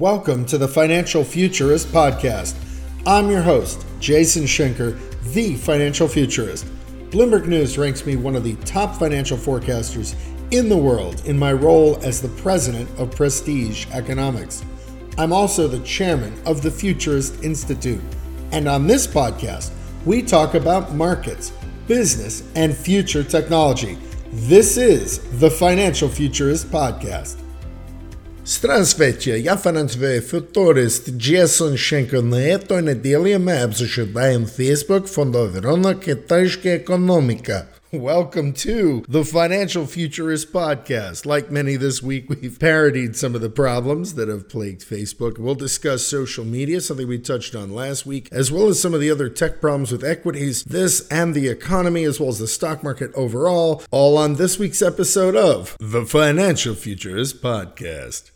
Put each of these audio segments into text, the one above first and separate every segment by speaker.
Speaker 1: Welcome to the Financial Futurist Podcast. I'm your host, Jason Schenker, the Financial Futurist. Bloomberg News ranks me one of the top financial forecasters in the world in my role as the president of Prestige Economics. I'm also the chairman of the Futurist Institute. And on this podcast, we talk about markets, business, and future technology. This is the Financial Futurist Podcast. Здравствуйте, я финансовый футурист Джейсон Шенко. На этой неделе мы обсуждаем Facebook фундована китайская экономика. Welcome to the Financial Futurist Podcast. Like many this week, we've parodied some of the problems that have plagued Facebook. We'll discuss social media, something we touched on last week, as well as some of the other tech problems with equities, this and the economy, as well as the stock market overall, all on this week's episode of the Financial Futurist Podcast.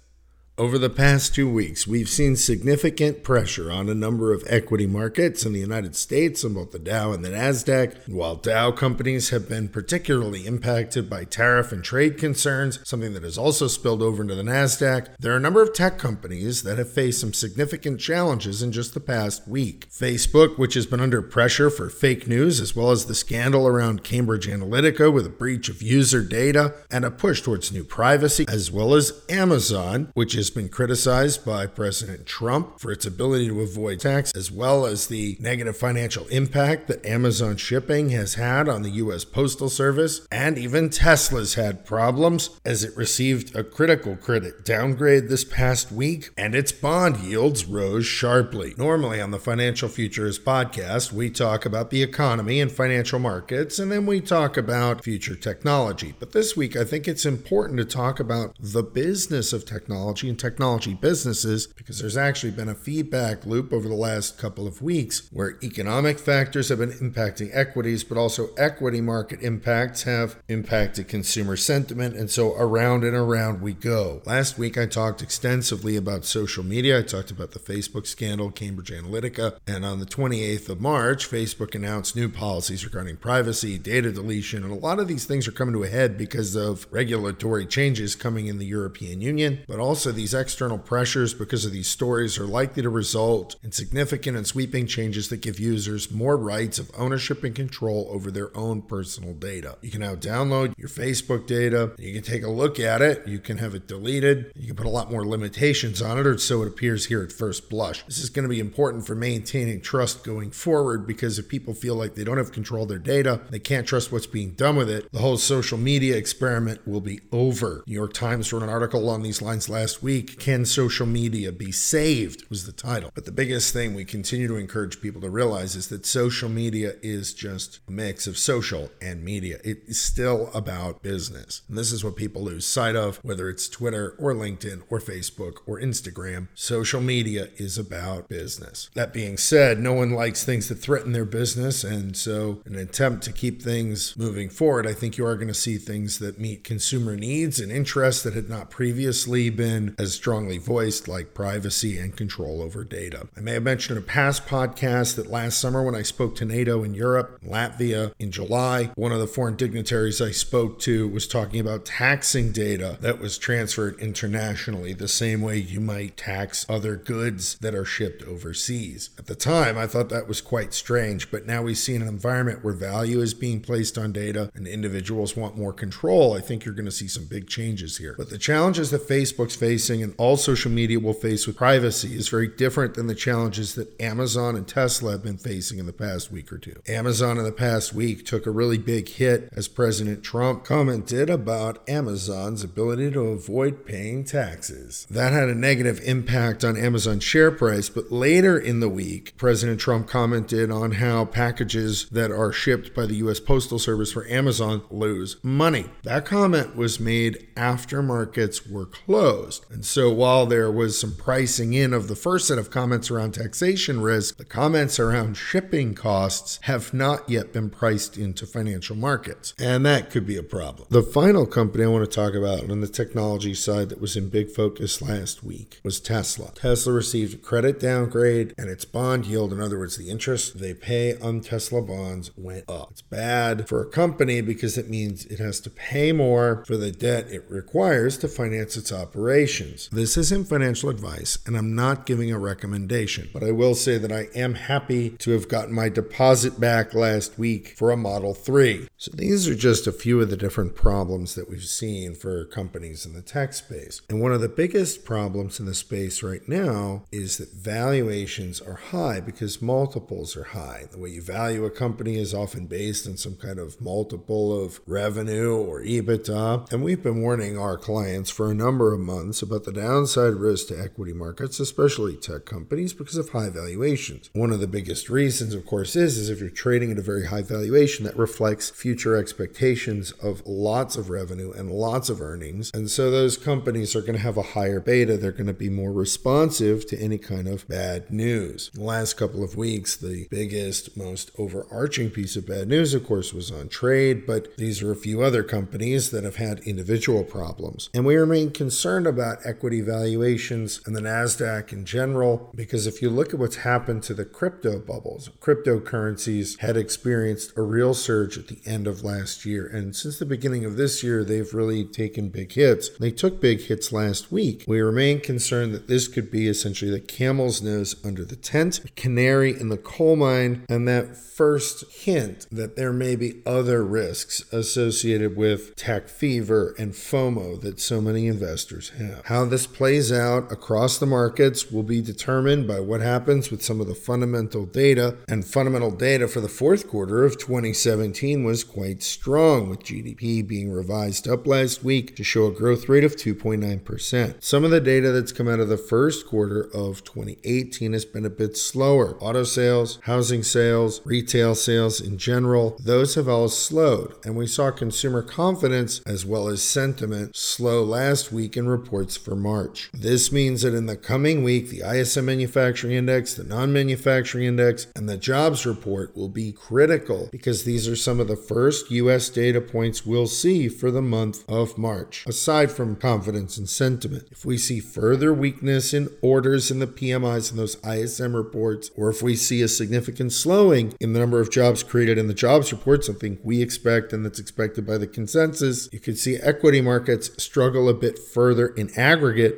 Speaker 1: Over the past two weeks, we've seen significant pressure on a number of equity markets in the United States on both the Dow and the NASDAQ. While Dow companies have been particularly impacted by tariff and trade concerns, something that has also spilled over into the NASDAQ, there are a number of tech companies that have faced some significant challenges in just the past week. Facebook, which has been under pressure for fake news, as well as the scandal around Cambridge Analytica with a breach of user data and a push towards new privacy, as well as Amazon, which is has been criticized by President Trump for its ability to avoid tax, as well as the negative financial impact that Amazon shipping has had on the U.S. Postal Service. And even Tesla's had problems as it received a critical credit downgrade this past week, and its bond yields rose sharply. Normally on the Financial Futurist podcast, we talk about the economy and financial markets, and then we talk about future technology. But this week, I think it's important to talk about the business of technology technology businesses because there's actually been a feedback loop over the last couple of weeks where economic factors have been impacting equities, but also equity market impacts have impacted consumer sentiment. And so around and around we go. Last week, I talked extensively about social media. I talked about the Facebook scandal, Cambridge Analytica. And on the 28th of March, Facebook announced new policies regarding privacy, data deletion, and a lot of these things are coming to a head because of regulatory changes coming in the European Union, but also the these external pressures because of these stories are likely to result in significant and sweeping changes that give users more rights of ownership and control over their own personal data. You can now download your Facebook data, you can take a look at it, you can have it deleted, you can put a lot more limitations on it, or so it appears here at first blush. This is going to be important for maintaining trust going forward because if people feel like they don't have control of their data, they can't trust what's being done with it, the whole social media experiment will be over. New York Times wrote an article along these lines last week week, Can Social Media Be Saved? was the title. But the biggest thing we continue to encourage people to realize is that social media is just a mix of social and media. It is still about business. And this is what people lose sight of, whether it's Twitter or LinkedIn or Facebook or Instagram. Social media is about business. That being said, no one likes things that threaten their business. And so, an attempt to keep things moving forward, I think you are going to see things that meet consumer needs and interests that had not previously been as strongly voiced, like privacy and control over data. I may have mentioned in a past podcast that last summer when I spoke to NATO in Europe, Latvia in July, one of the foreign dignitaries I spoke to was talking about taxing data that was transferred internationally the same way you might tax other goods that are shipped overseas. At the time, I thought that was quite strange, but now we see an environment where value is being placed on data and individuals want more control. I think you're going to see some big changes here. But the challenges that Facebook's facing and all social media will face with privacy is very different than the challenges that Amazon and Tesla have been facing in the past week or two. Amazon in the past week took a really big hit as President Trump commented about Amazon's ability to avoid paying taxes. That had a negative impact on Amazon's share price, but later in the week, President Trump commented on how packages that are shipped by the US Postal Service for Amazon lose money. That comment was made after markets were closed. And so while there was some pricing in of the first set of comments around taxation risk, the comments around shipping costs have not yet been priced into financial markets. And that could be a problem. The final company I want to talk about on the technology side that was in big focus last week was Tesla. Tesla received a credit downgrade and its bond yield, in other words, the interest they pay on Tesla bonds, went up. It's bad for a company because it means it has to pay more for the debt it requires to finance its operation valuations. This isn't financial advice, and I'm not giving a recommendation, but I will say that I am happy to have gotten my deposit back last week for a Model 3. So these are just a few of the different problems that we've seen for companies in the tech space. And one of the biggest problems in the space right now is that valuations are high because multiples are high. The way you value a company is often based on some kind of multiple of revenue or EBITDA. And we've been warning our clients for a number of months about the downside risk to equity markets, especially tech companies, because of high valuations. One of the biggest reasons, of course, is, is if you're trading at a very high valuation, that reflects future expectations of lots of revenue and lots of earnings. And so those companies are going to have a higher beta. They're going to be more responsive to any kind of bad news. The last couple of weeks, the biggest, most overarching piece of bad news, of course, was on trade, but these are a few other companies that have had individual problems. And we remain concerned about equity valuations and the NASDAQ in general, because if you look at what's happened to the crypto bubbles, cryptocurrencies had experienced a real surge at the end of last year. And since the beginning of this year, they've really taken big hits. They took big hits last week. We remain concerned that this could be essentially the camel's nose under the tent, a canary in the coal mine, and that first hint that there may be other risks associated with tech fever and FOMO that so many investors have. How this plays out across the markets will be determined by what happens with some of the fundamental data. And fundamental data for the fourth quarter of 2017 was quite strong, with GDP being revised up last week to show a growth rate of 2.9%. Some of the data that's come out of the first quarter of 2018 has been a bit slower. Auto sales, housing sales, retail sales in general, those have all slowed. And we saw consumer confidence as well as sentiment slow last week in reports for March. This means that in the coming week, the ISM manufacturing index, the non manufacturing index, and the jobs report will be critical because these are some of the first U.S. data points we'll see for the month of March, aside from confidence and sentiment. If we see further weakness in orders in the PMIs and those ISM reports, or if we see a significant slowing in the number of jobs created in the jobs report, something we expect and that's expected by the consensus, you could see equity markets struggle a bit further in aggregate,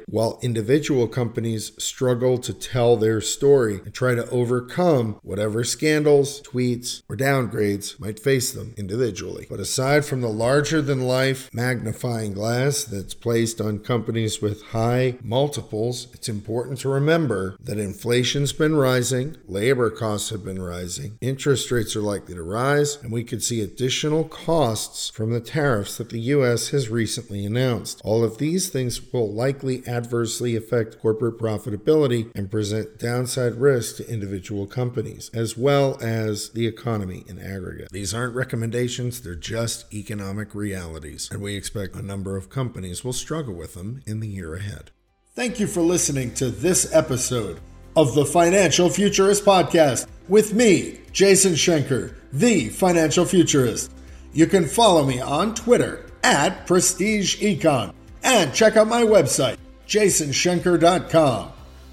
Speaker 1: while individual companies struggle to tell their story and try to overcome whatever scandals, tweets, or downgrades might face them individually. But aside from the larger than life magnifying glass that's placed on companies with high multiples, it's important to remember that inflation's been rising, labor costs have been rising, interest interest rates are likely to rise, and we could see additional costs from the tariffs that the U.S. has recently announced. All of these things will likely adversely affect corporate profitability and present downside risk to individual companies, as well as the economy in aggregate. These aren't recommendations, they're just economic realities, and we expect a number of companies will struggle with them in the year ahead. Thank you for listening to this episode of the Financial Futurist Podcast with me, Jason Schenker, the Financial Futurist. You can follow me on Twitter at Prestige Econ and check out my website, jasonschenker.com.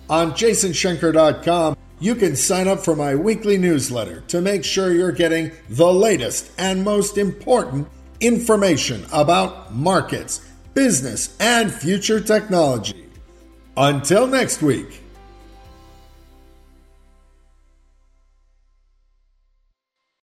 Speaker 1: On jasonschenker.com, you can sign up for my weekly newsletter to make sure you're getting the latest and most important information about markets, business, and future technology. Until next week.